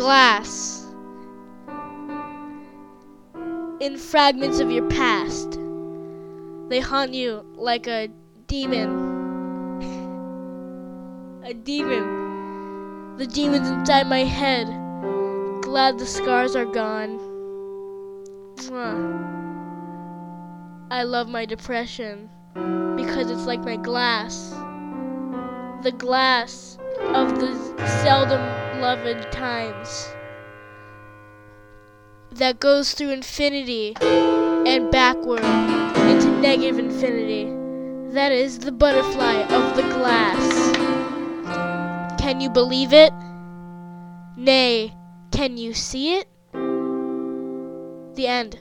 glass in fragments of your past. They haunt you like a demon. A demon. The demon's inside my head. Glad the scars are gone. I love my depression because it's like my glass. The glass of the seldom loved times that goes through infinity and backward into negative infinity. That is the butterfly of the glass. Can you believe it? Nay, can you see it? The end.